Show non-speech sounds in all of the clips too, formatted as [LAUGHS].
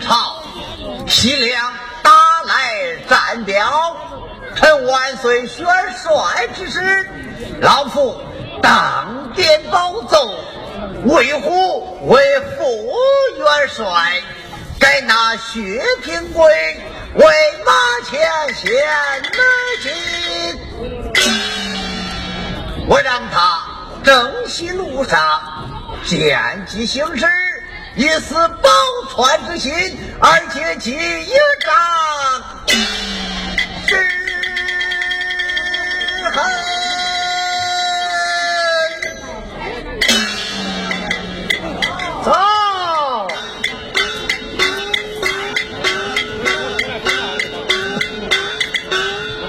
朝，西凉打来战表，臣万岁选帅之时，老夫当殿保奏，为虎为副元帅，该拿薛平贵为马前线门进。我让他正西路上见机行事，以示保川之心，而且记一仗之恨。走，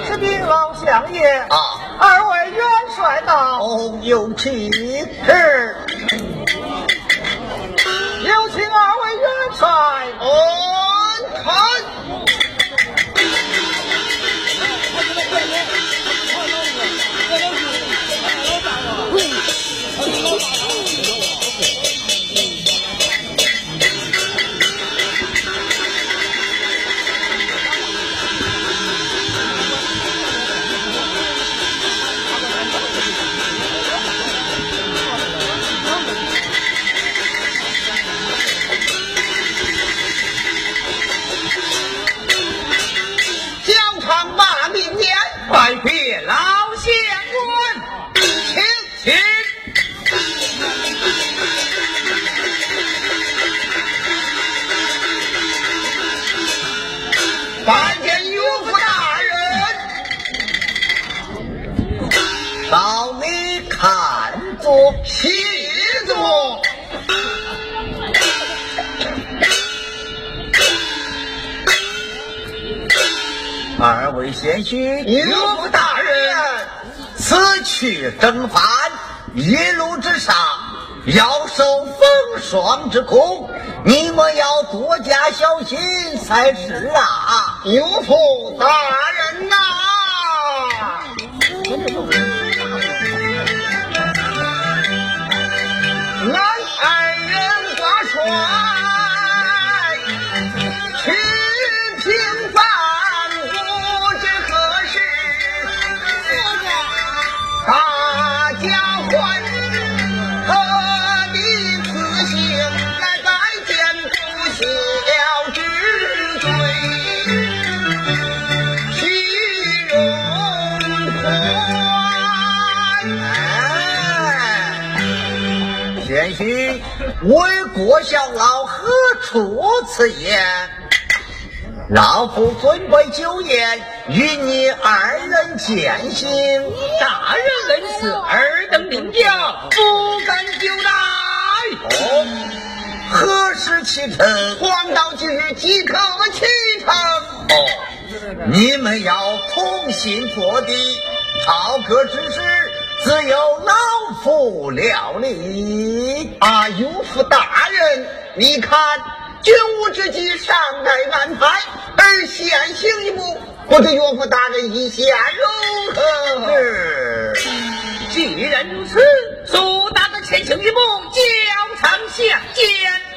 是禀老相爷啊。二位元帅到，哦，有气是，有请二位元帅安贤婿，岳父大人，此去征伐，一路之上要受风霜之苦，你们要多加小心才是啊！岳父大人呐、俺二人挂帅，为国效劳，何出此言？老夫准备酒宴，与你二人践行。大人恩赐，尔等领教，不敢久待。哦，何时启程？黄道吉日即可启程。哦，你们要同心作敌，朝歌之事只有老夫料理。啊，岳父大人，你看。军务之计尚待安排，而先行一步，不知岳父大人意下如何？是，既然如此，苏大哥前行一步，交场相见。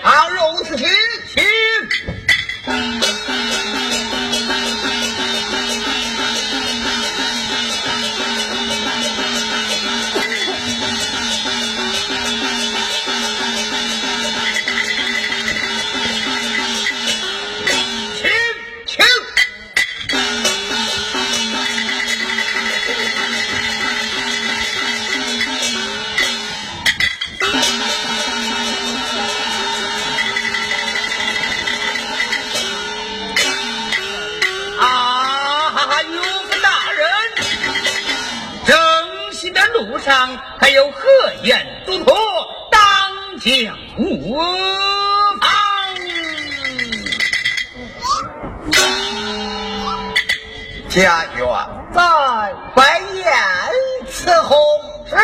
好，如此，请。上还有何言独托？当将我方家园在白燕伺候是。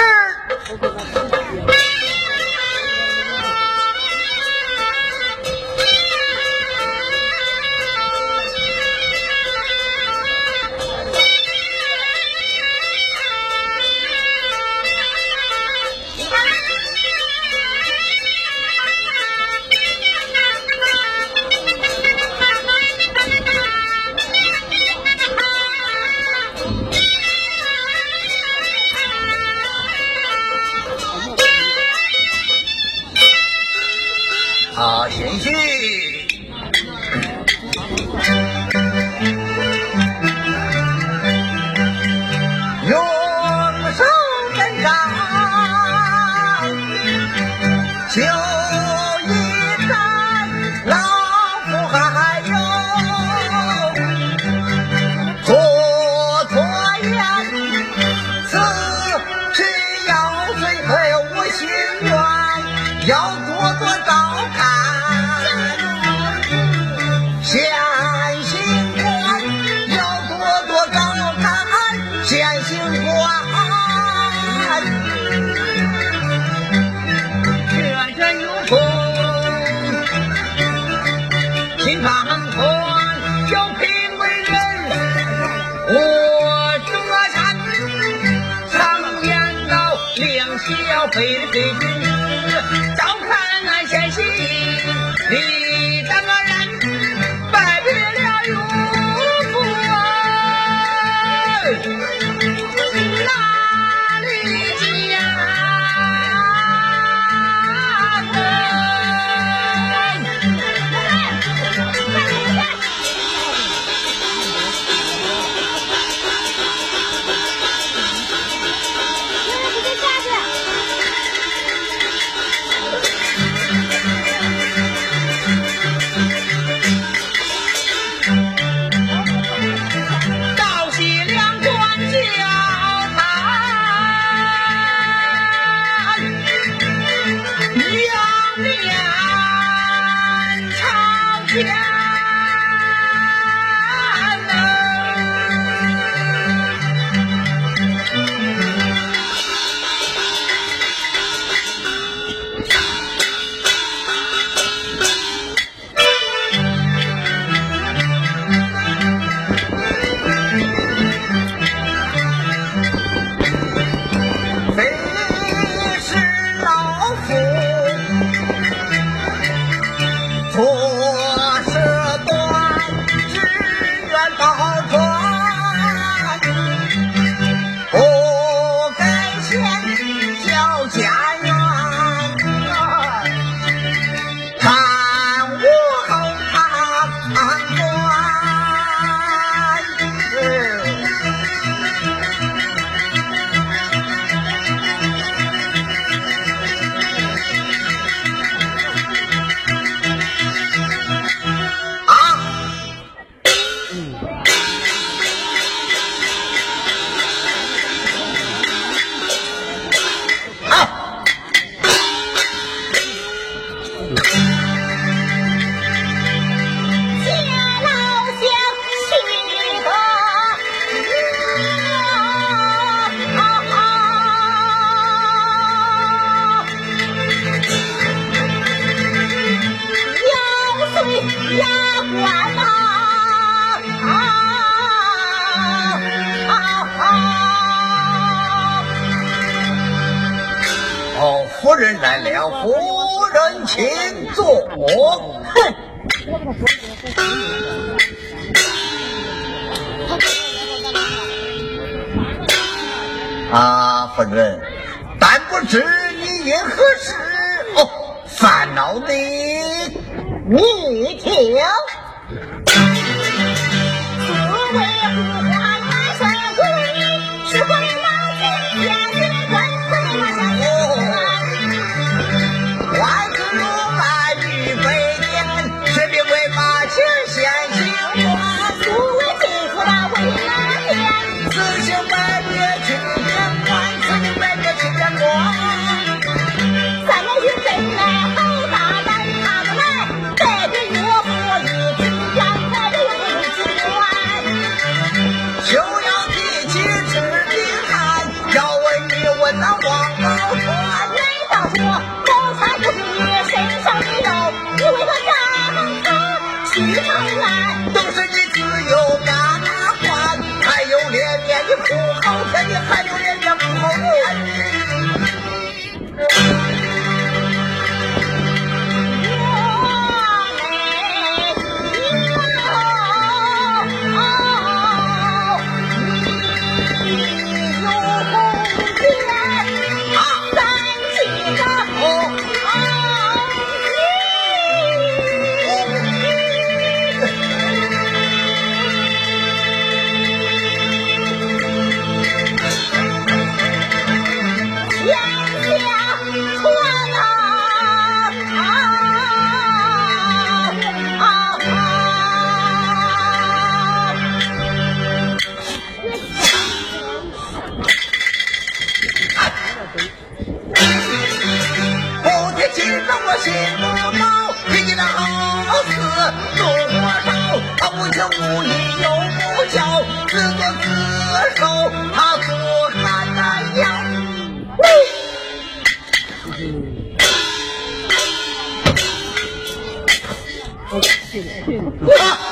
我去去。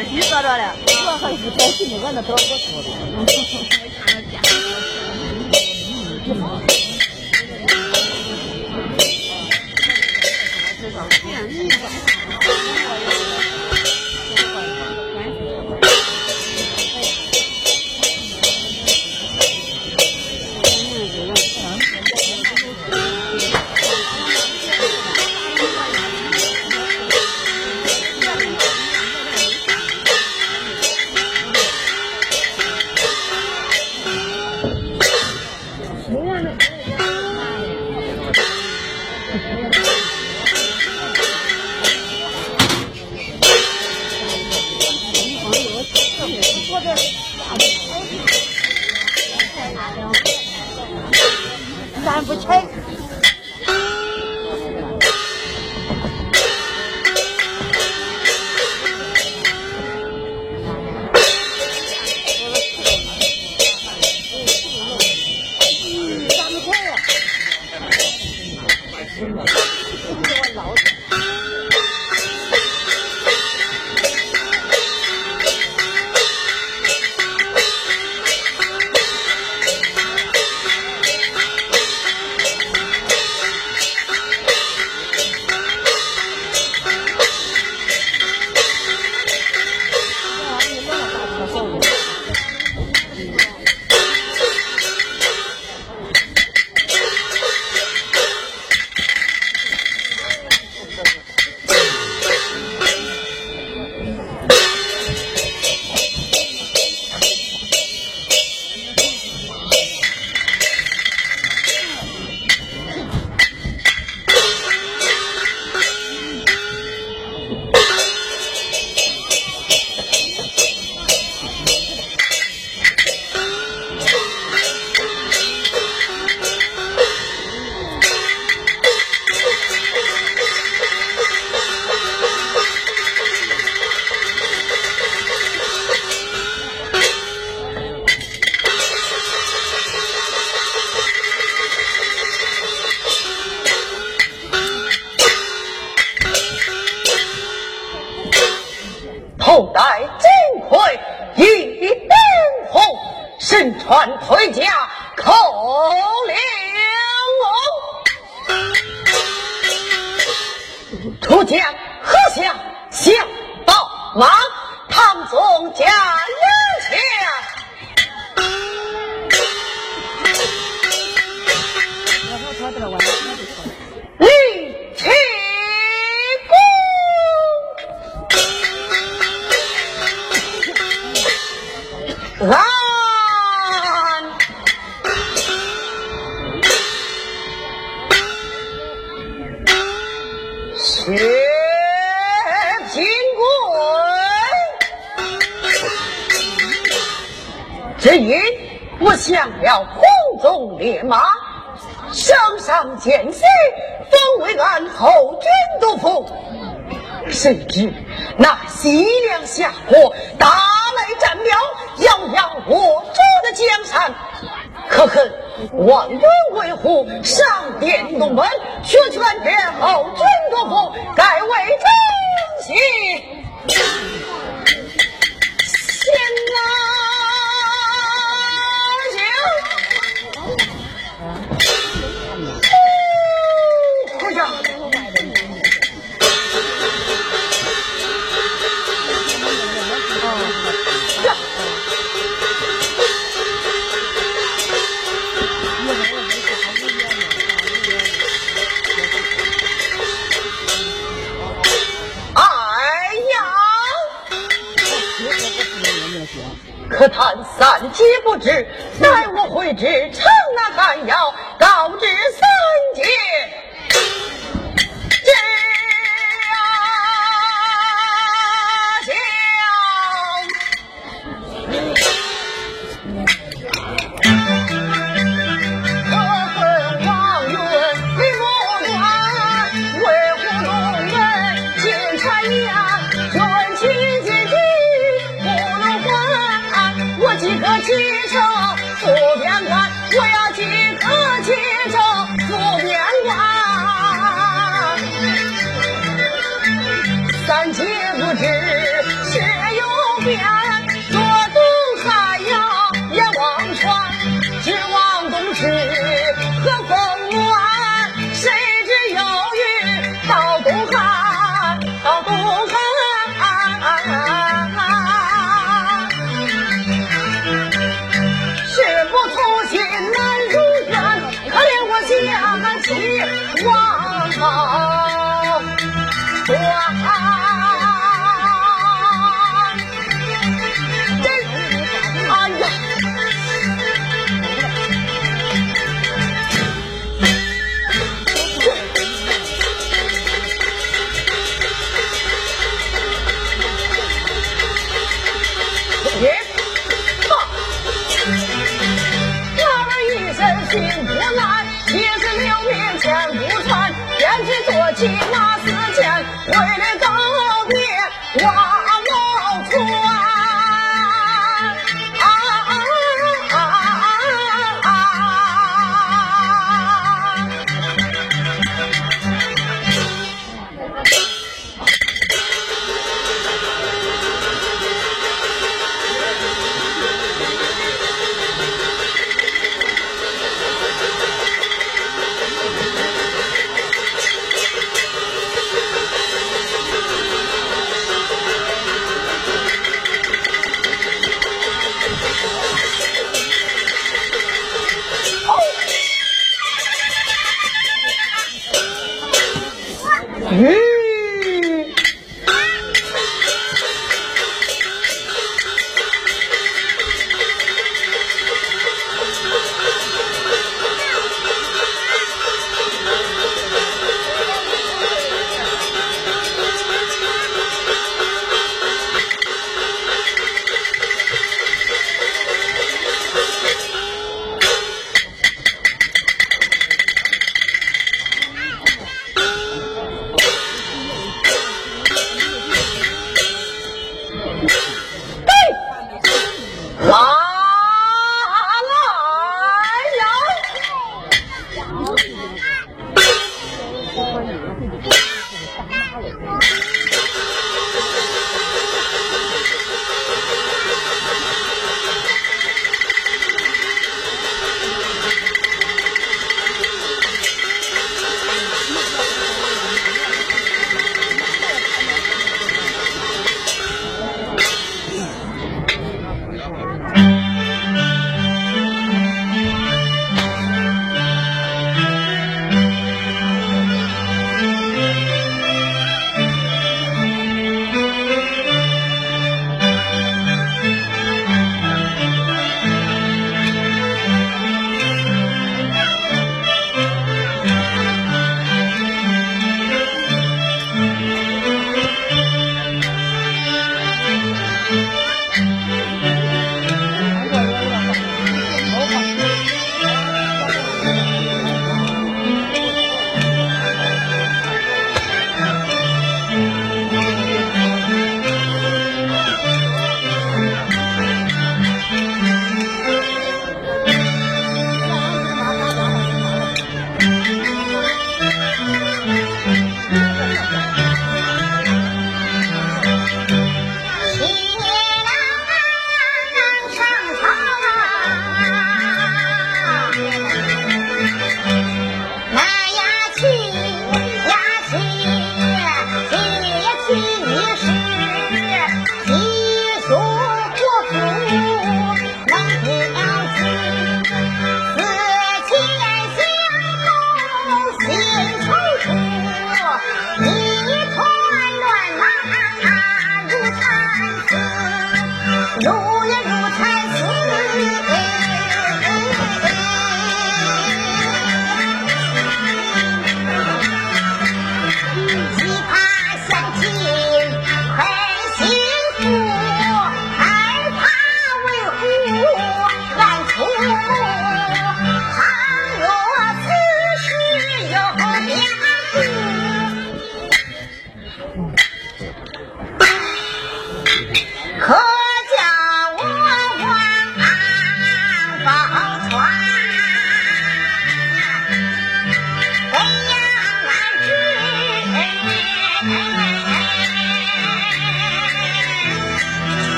[LAUGHS] 你说着了？我们一样你的 [LAUGHS] 家前线方为俺后军都府谁知那西凉夏侯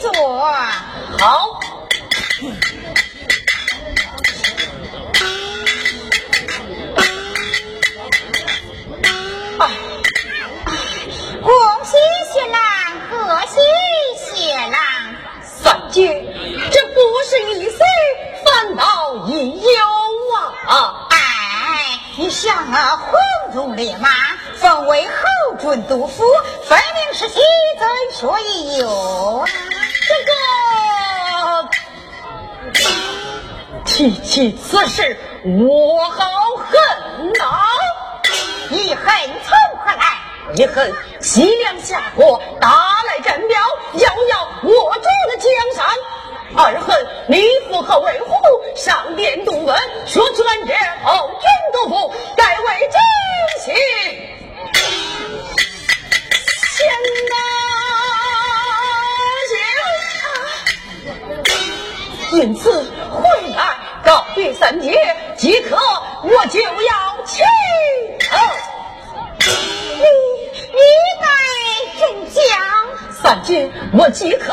做。好。恭喜谢郎，贺喜谢郎。三姐，这不是一岁，反倒一忧啊！哎，你想啊，黄忠烈马封为后准督府，分明是喜，怎说一忧？这提起此事，我好恨呐！一恨从何来？一恨西凉下国打来。战表，遥遥我住的江山；二恨李府和魏虎上殿动文，说全这后军都府改为京西。先拿因此三姐，即刻我就要启程。你你该真讲，三姐，我即刻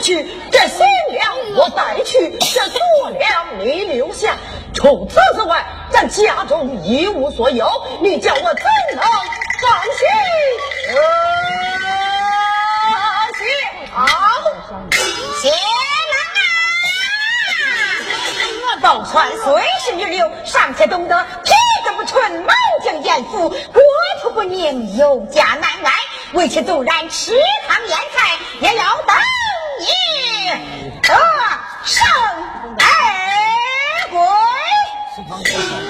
去这新粮我带去，这多粮你留下。除此之外，咱家中一无所有，你叫我怎能放心？呃，好，谢郎啊！我道川虽是女流，尚且懂得皮质不纯，满江严父，国土不宁，有家难安。为妻纵然吃糠咽菜，也要等一得胜而归。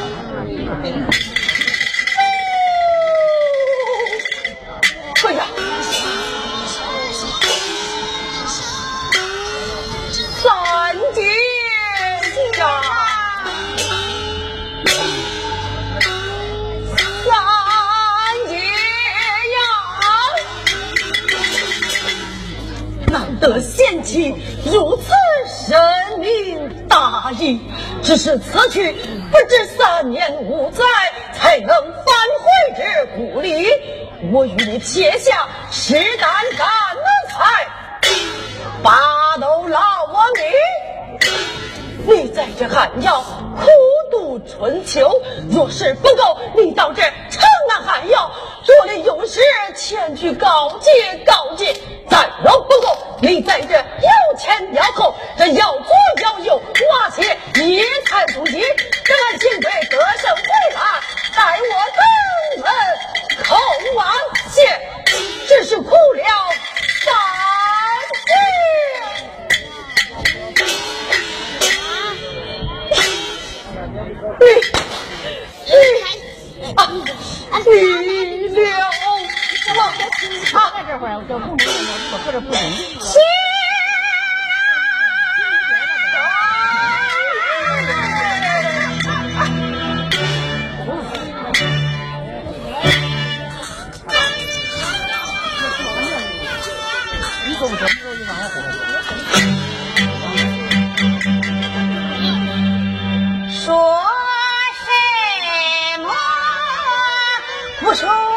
得贤妻如此深明大义，只是此去不知三年五载，才能返回至故里。我与你撇下实胆干才，八斗老王你，你在这寒窑苦度春秋，若是不够，你到这城南寒窑做的有事前去告诫告诫。再饶不过，你在这摇前摇后，这摇左摇右，挖些野菜补给，等俺警队得胜回来，待我登门叩完谢，只是苦了三姐。你你啊，你留我的这会儿我不寂寞我中的我说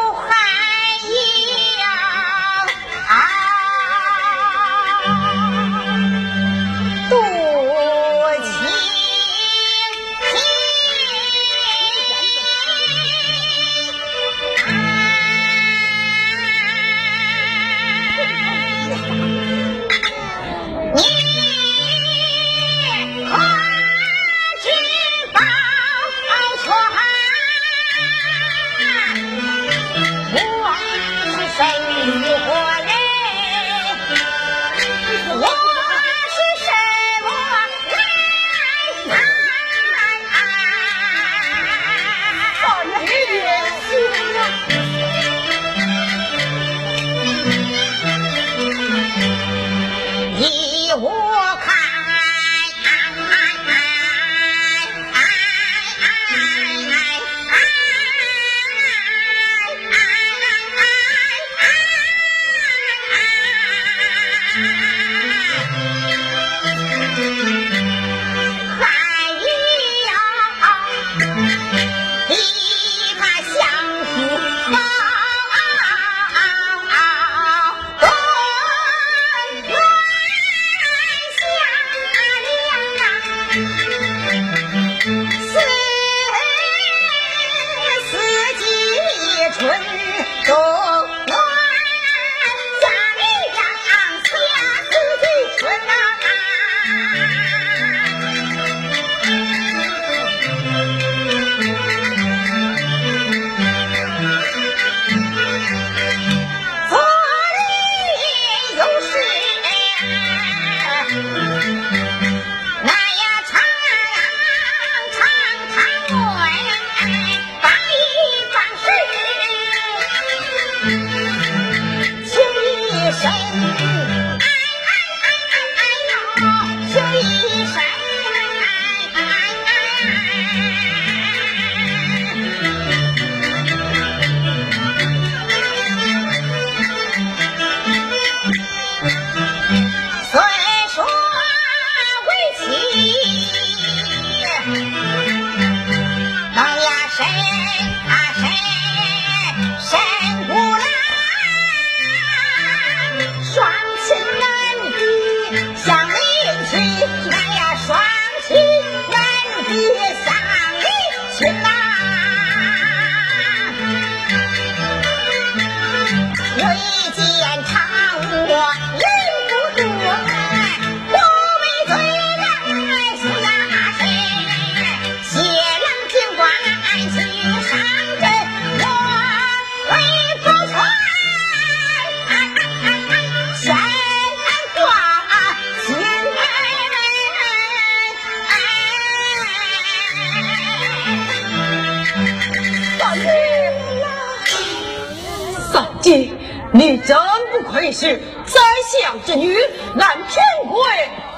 你你真不愧是宰相之女乃天贵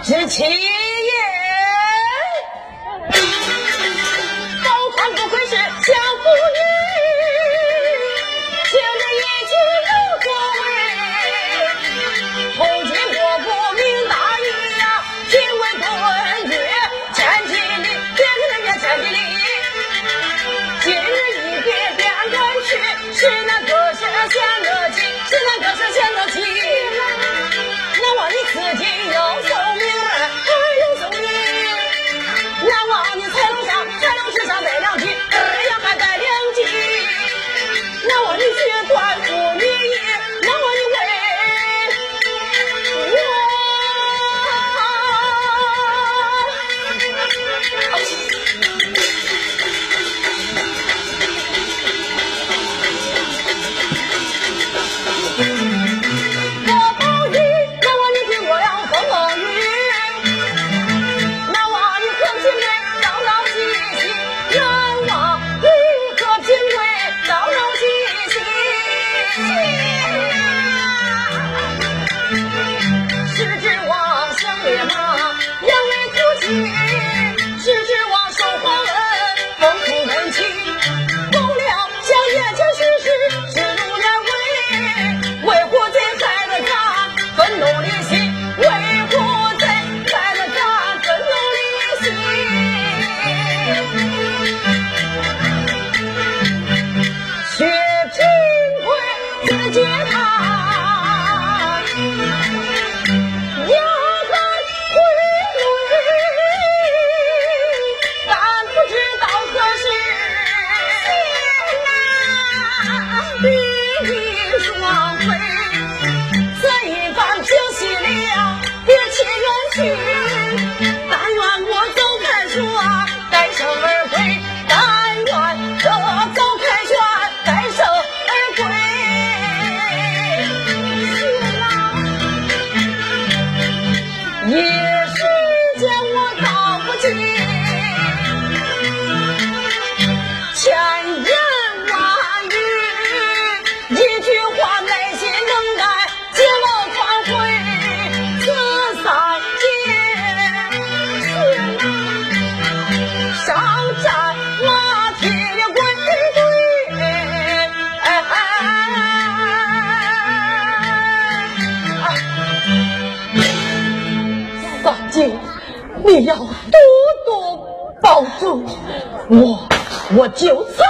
之妻现在可是现了。上战我铁了滚，对哎。三姐，你要多多保重，我我就此。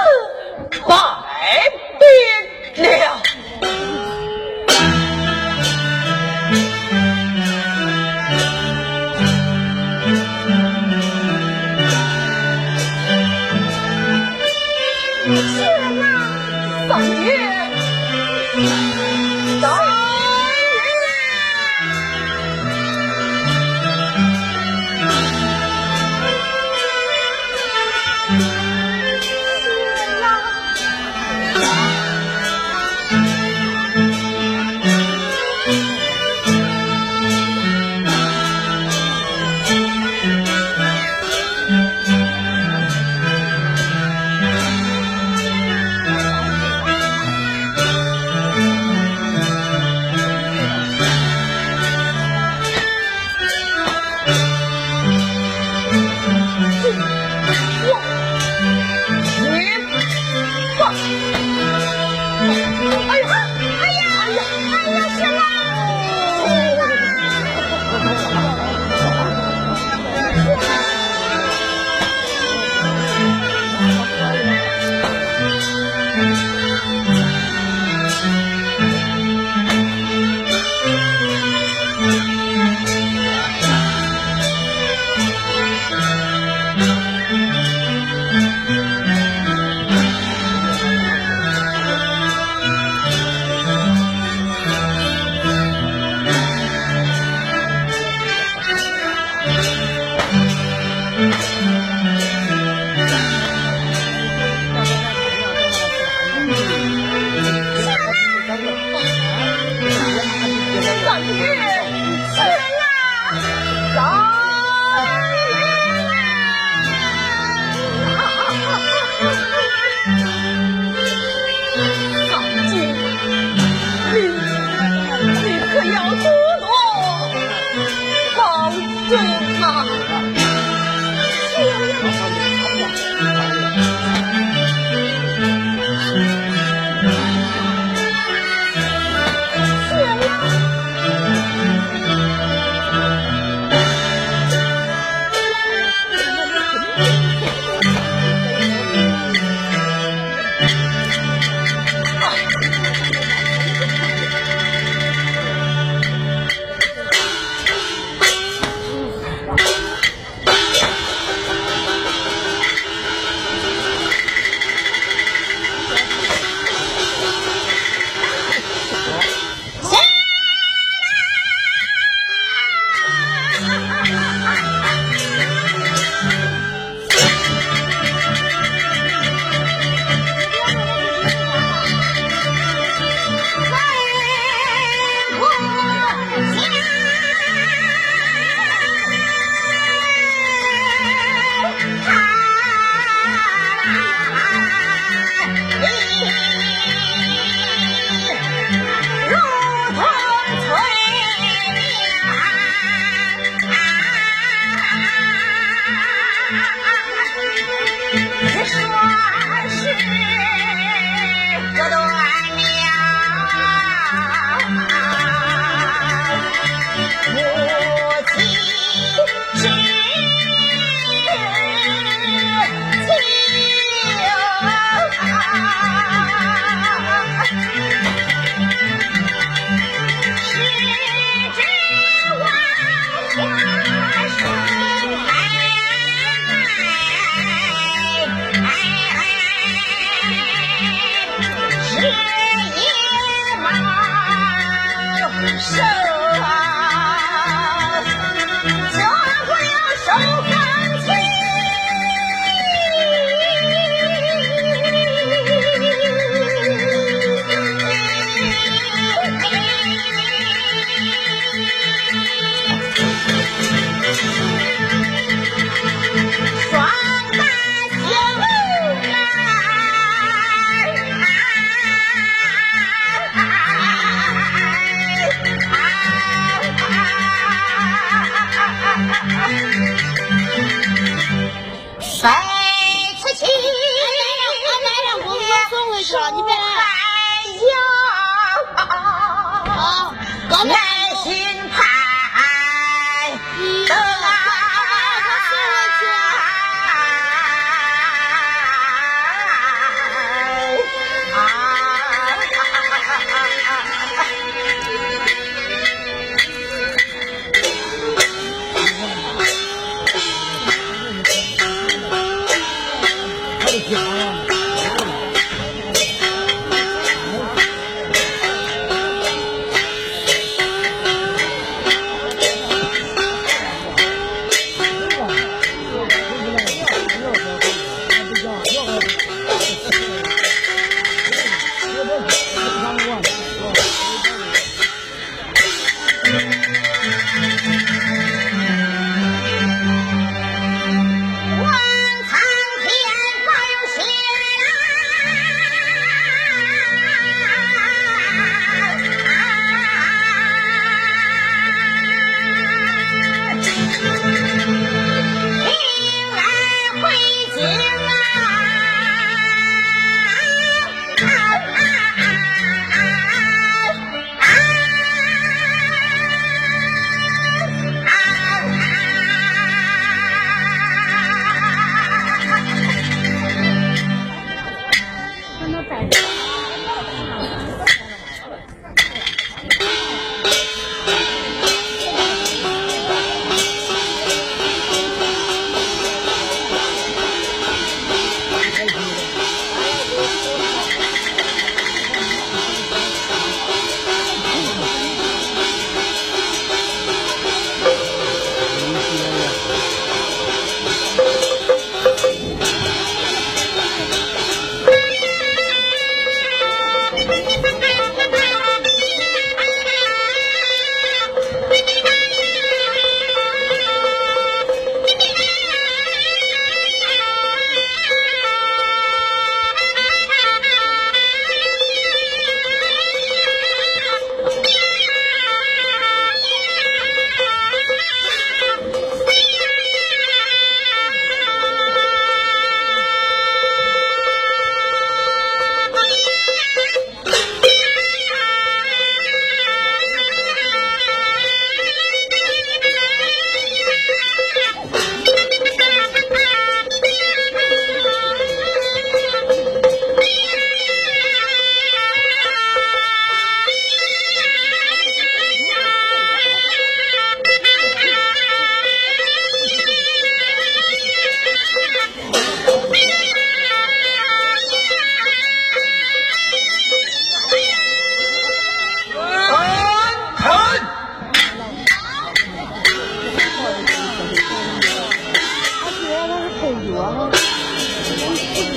すごい。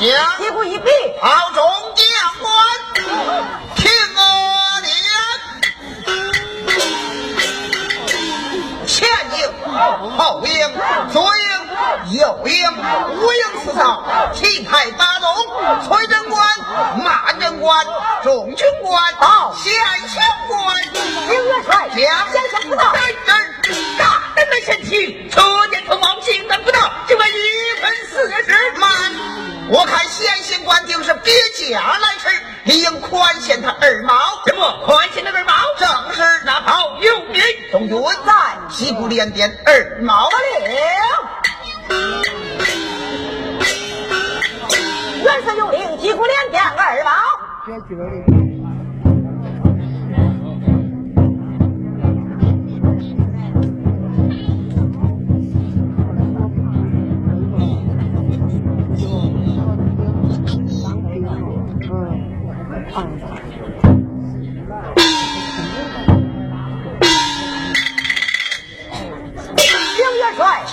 将屁一，中将官听我言，前应后应左应右应五应四哨，七派八纵，崔贞官、马贞官、众军官到，县官，听元帅将将辅，大人大先听。我看现行官定是别家来吃，理应宽限他二毛。什么宽限他二毛？正是那好，有令，总督在，旗鼓连天二毛令。元帅有令，旗鼓连天二毛。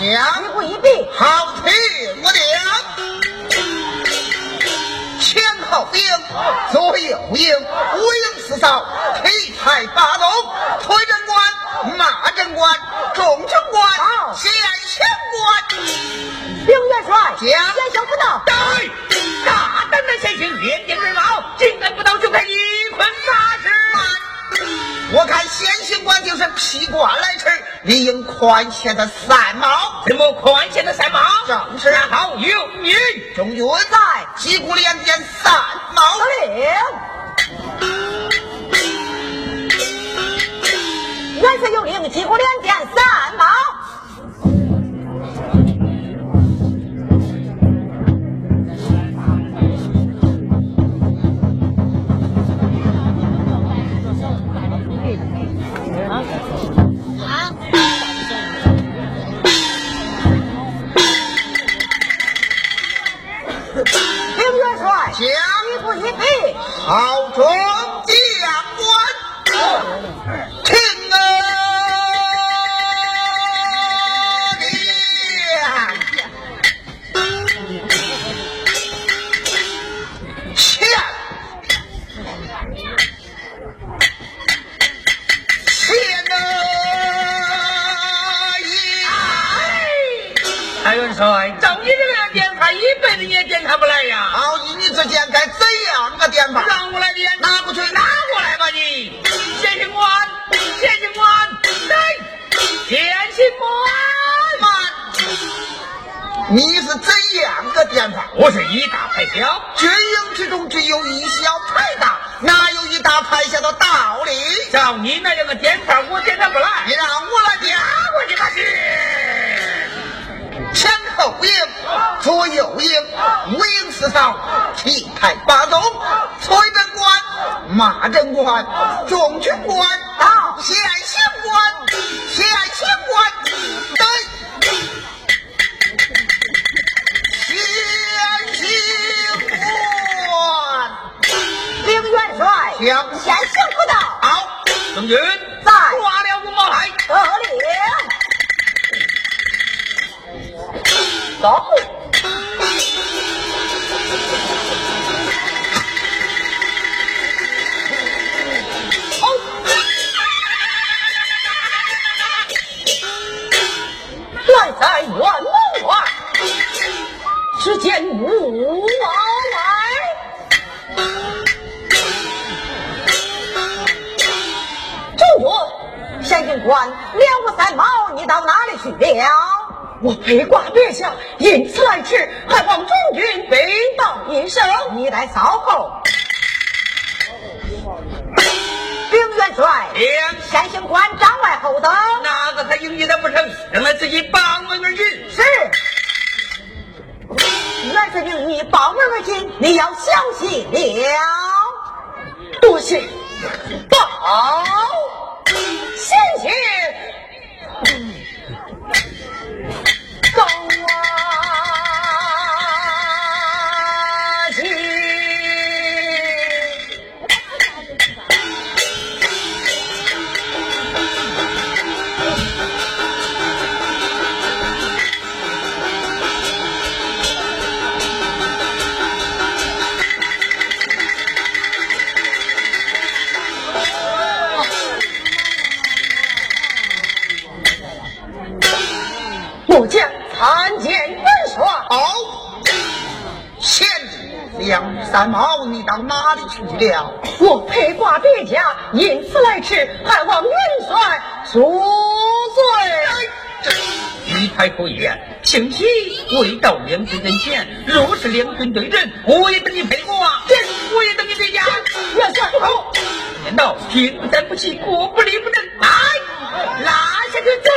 将一步一避，好听我娘，前后应，左右应，五应四扫，体裁八龙，推正官，骂正官，众正官，县县官。刘元帅，将先行不到，对，大胆的先行，连点人毛，竟敢不到就开一捆大事。我看先行官就是披挂来吃。理应宽限的三毛，什么宽限的三毛？正是好有你，中军在击鼓连天三毛令。元帅有令，击鼓连天三毛。好中将官，听啊！前前大元帅，照你这一辈子你也点他不来呀！好，依你之见，该怎样个点法？让我来点，拿过去，拿过来吧你！县刑官，县刑官，来！县刑官，慢！你是怎样个点法？我是一大派小，军营之中只有一小派大，哪有一大派小的道理？照你那样的点法，我点他不来。你让我来点，后营，左右营，五营四扫，七台八纵，崔正官，马正官，中军官，到县刑官，县刑官，对，县刑官，丁元帅，将先行不到。好，将军在，挂了五毛来，得令。走。好。来在院门外，只见五毛来。中军，县警官，两个三毛，你到哪里去了？我陪挂别下，因此来迟，还望中军禀报一声。你待稍后。禀元帅，先行官帐外候等。哪个他应允的不成？让他自己报门而进。是。元帅命你报门而进，你要小心了。多谢。报。先去。Thank [LAUGHS] you. 三毛，你到哪里去了？我陪挂别家，因此来迟，还望元帅恕罪。玉太可言，请起未到两军阵前，若是两军对阵，我也等你陪我啊！我也等你对家。元帅不好，难道平战不起，国不立不能？来，拉下去走！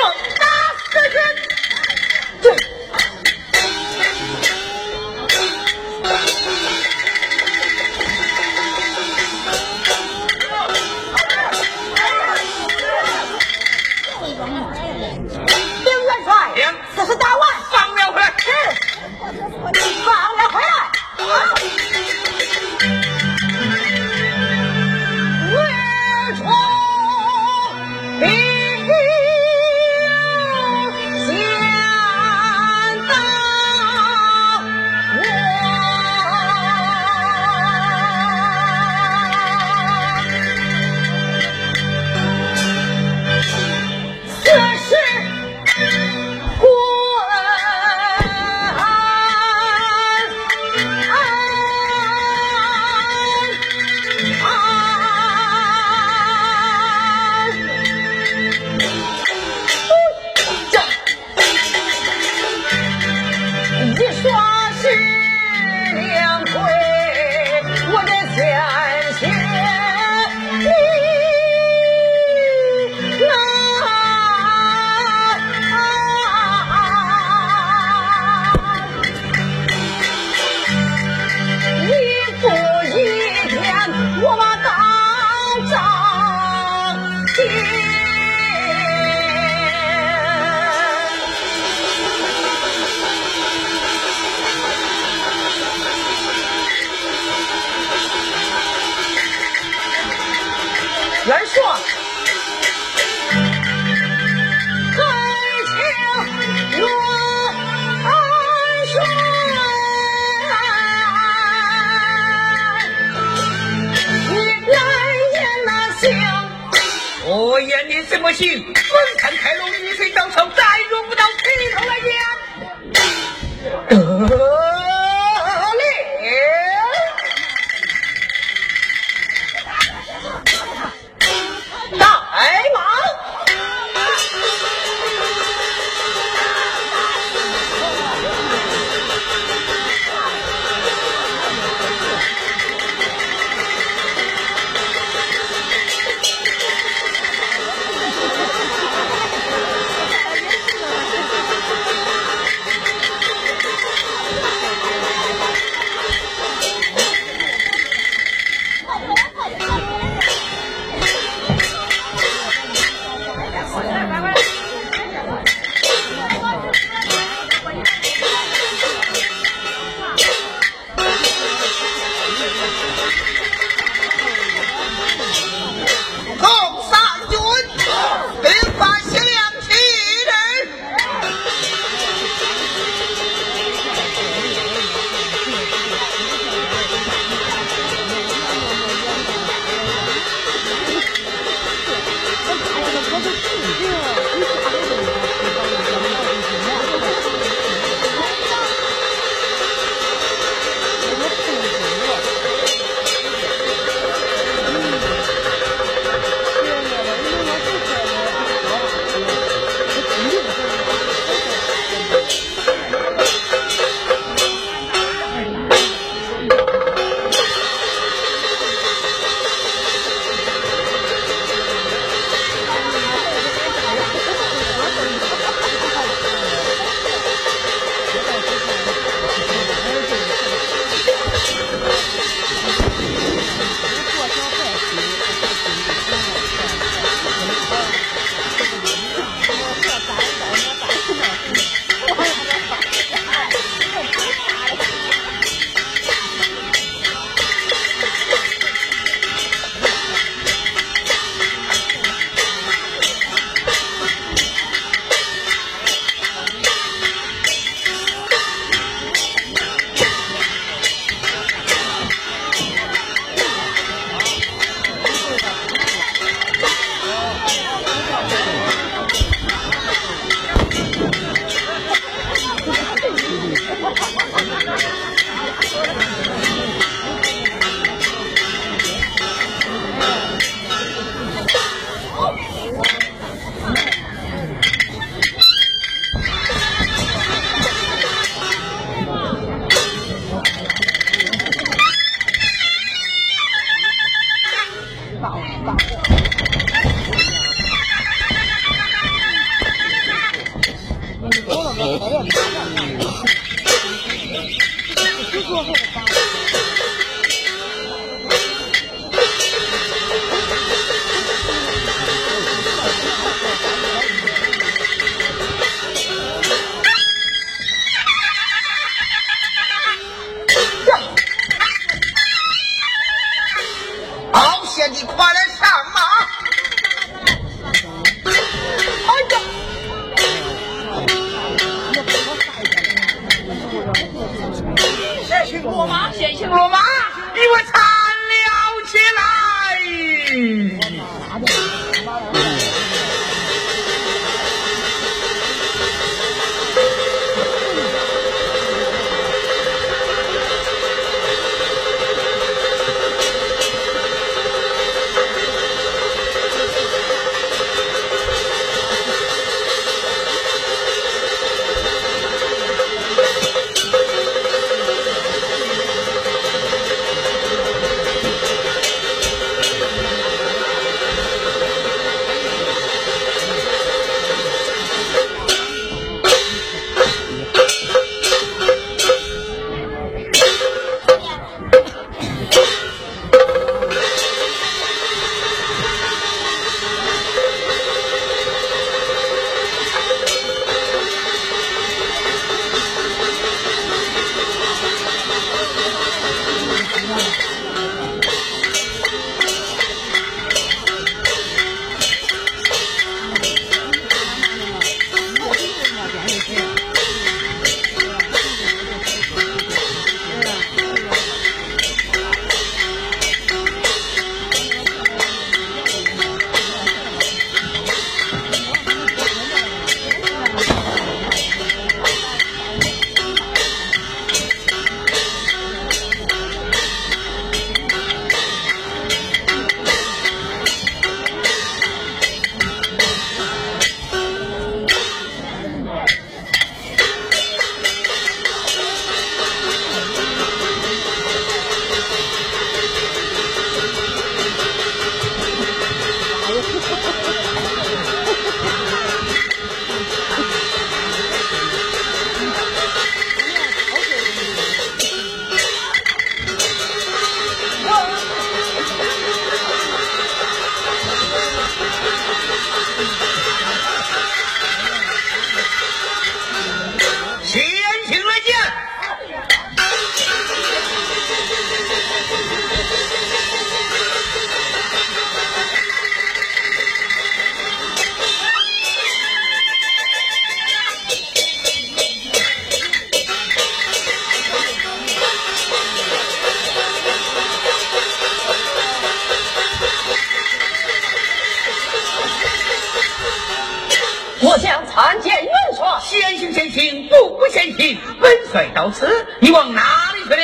本帅到此，你往哪里去了？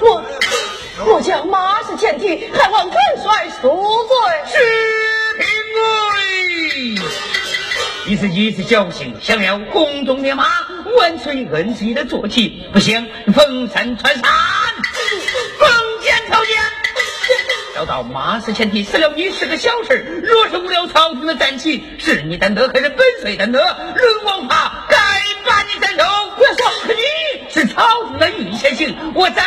我我将马氏前蹄，还望本帅恕罪。是平贵，你是一时侥幸，想要宫中的马，完全恩师的坐骑，不想逢山穿山，封建朝见。要到马氏前蹄，死了你是个小事，若是误了朝廷的战旗，是你担得还是本帅担得？论王法，天性，我咱。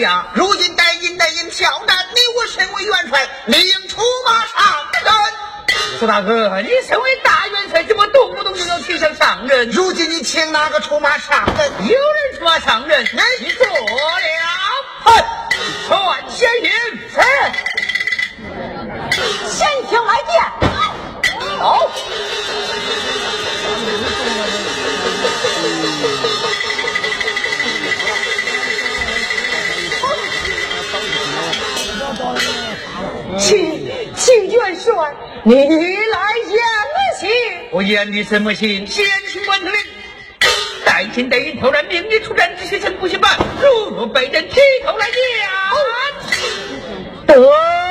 呀？如今带银带银挑战，你我身为元帅，理应出马上阵。四大哥，你身为大元帅，怎么动不动就要提上上任？如今你请哪个出马上阵？有人出马上任，你做齐齐元帅，你来言行。我言你什么戏？先行完成令，带进带引挑战，命你出战，只许臣不许办。如若被人提头来见，得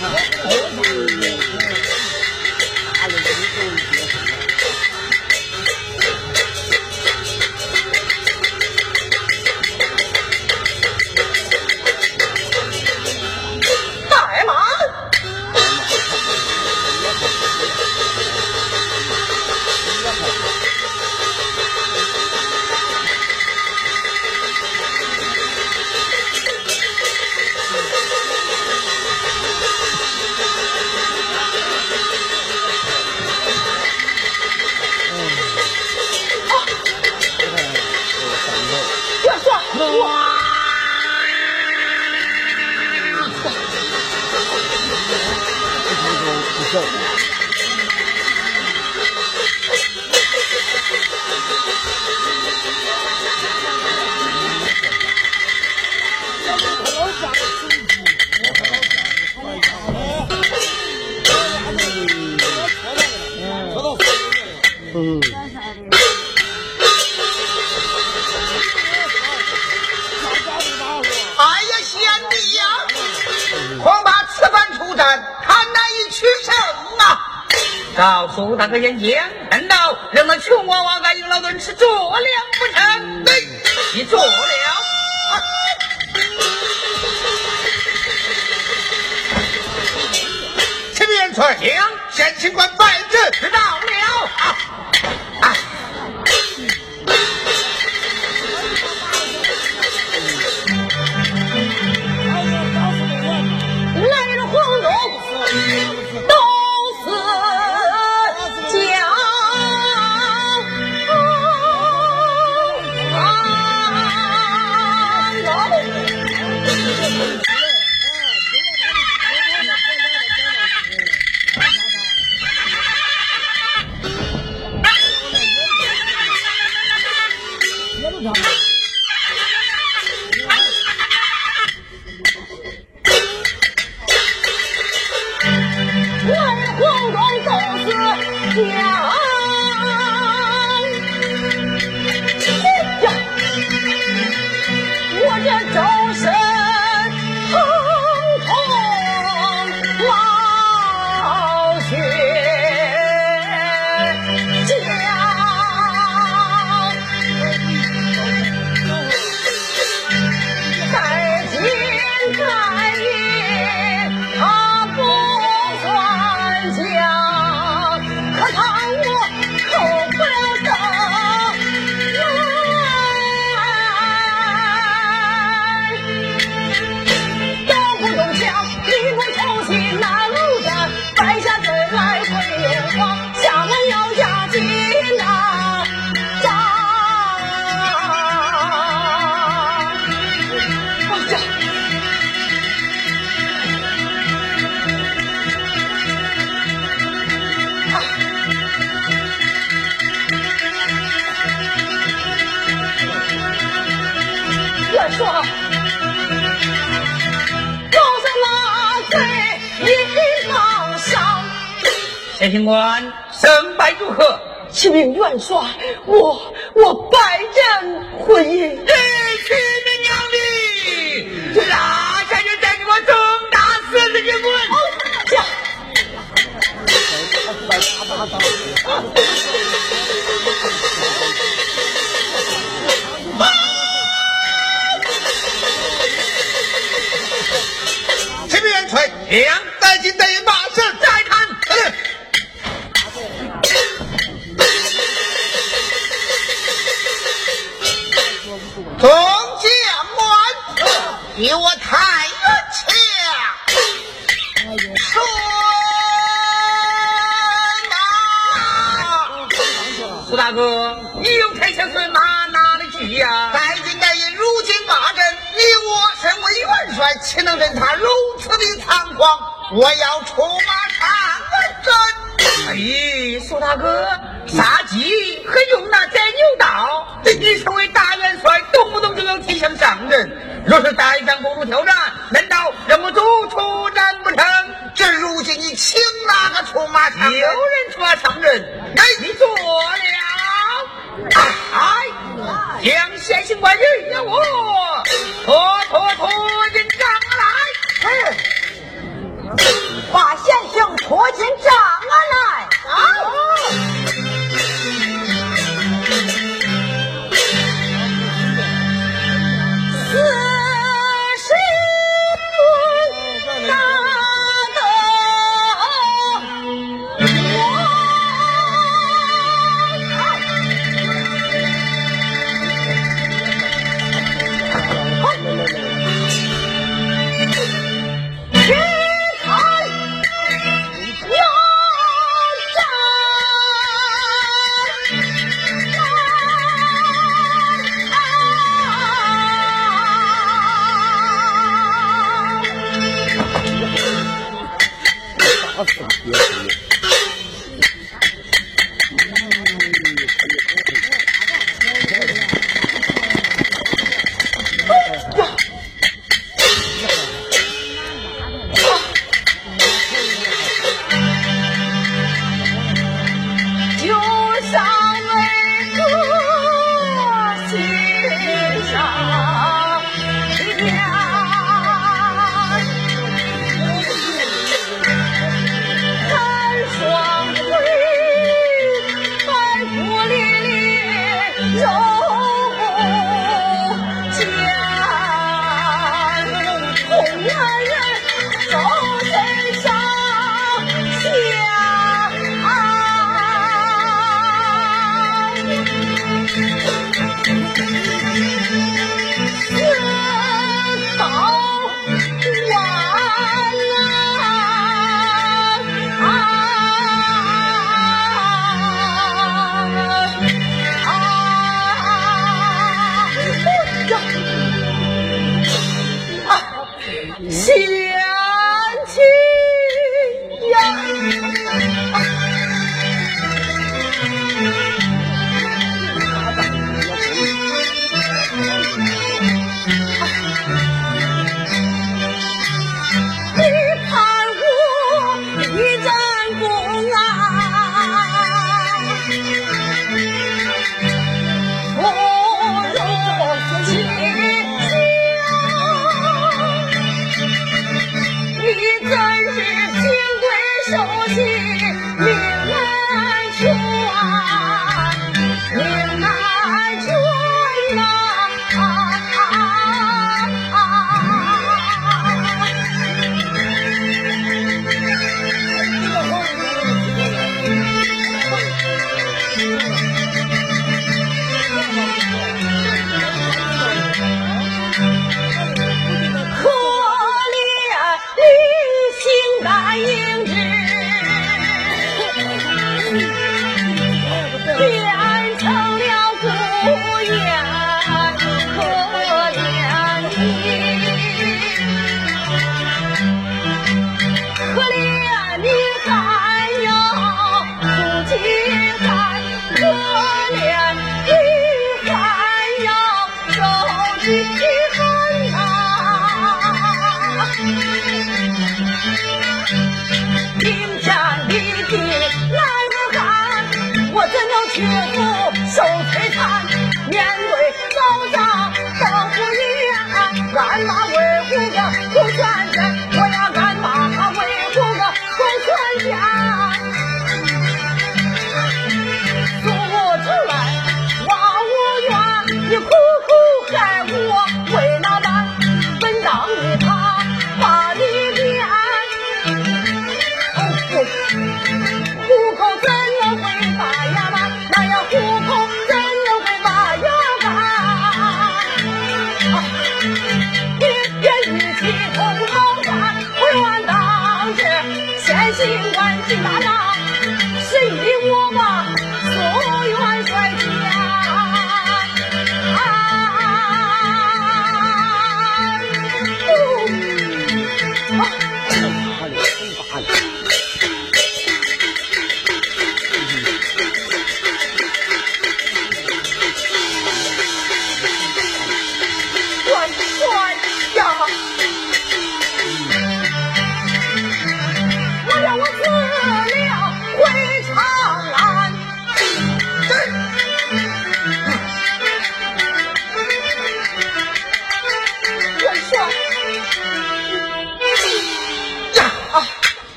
带平官，胜败如何？启禀元帅，我我百战姻。哎。启禀娘的，哪下军再给我重打四十军棍？启禀，娘。我要。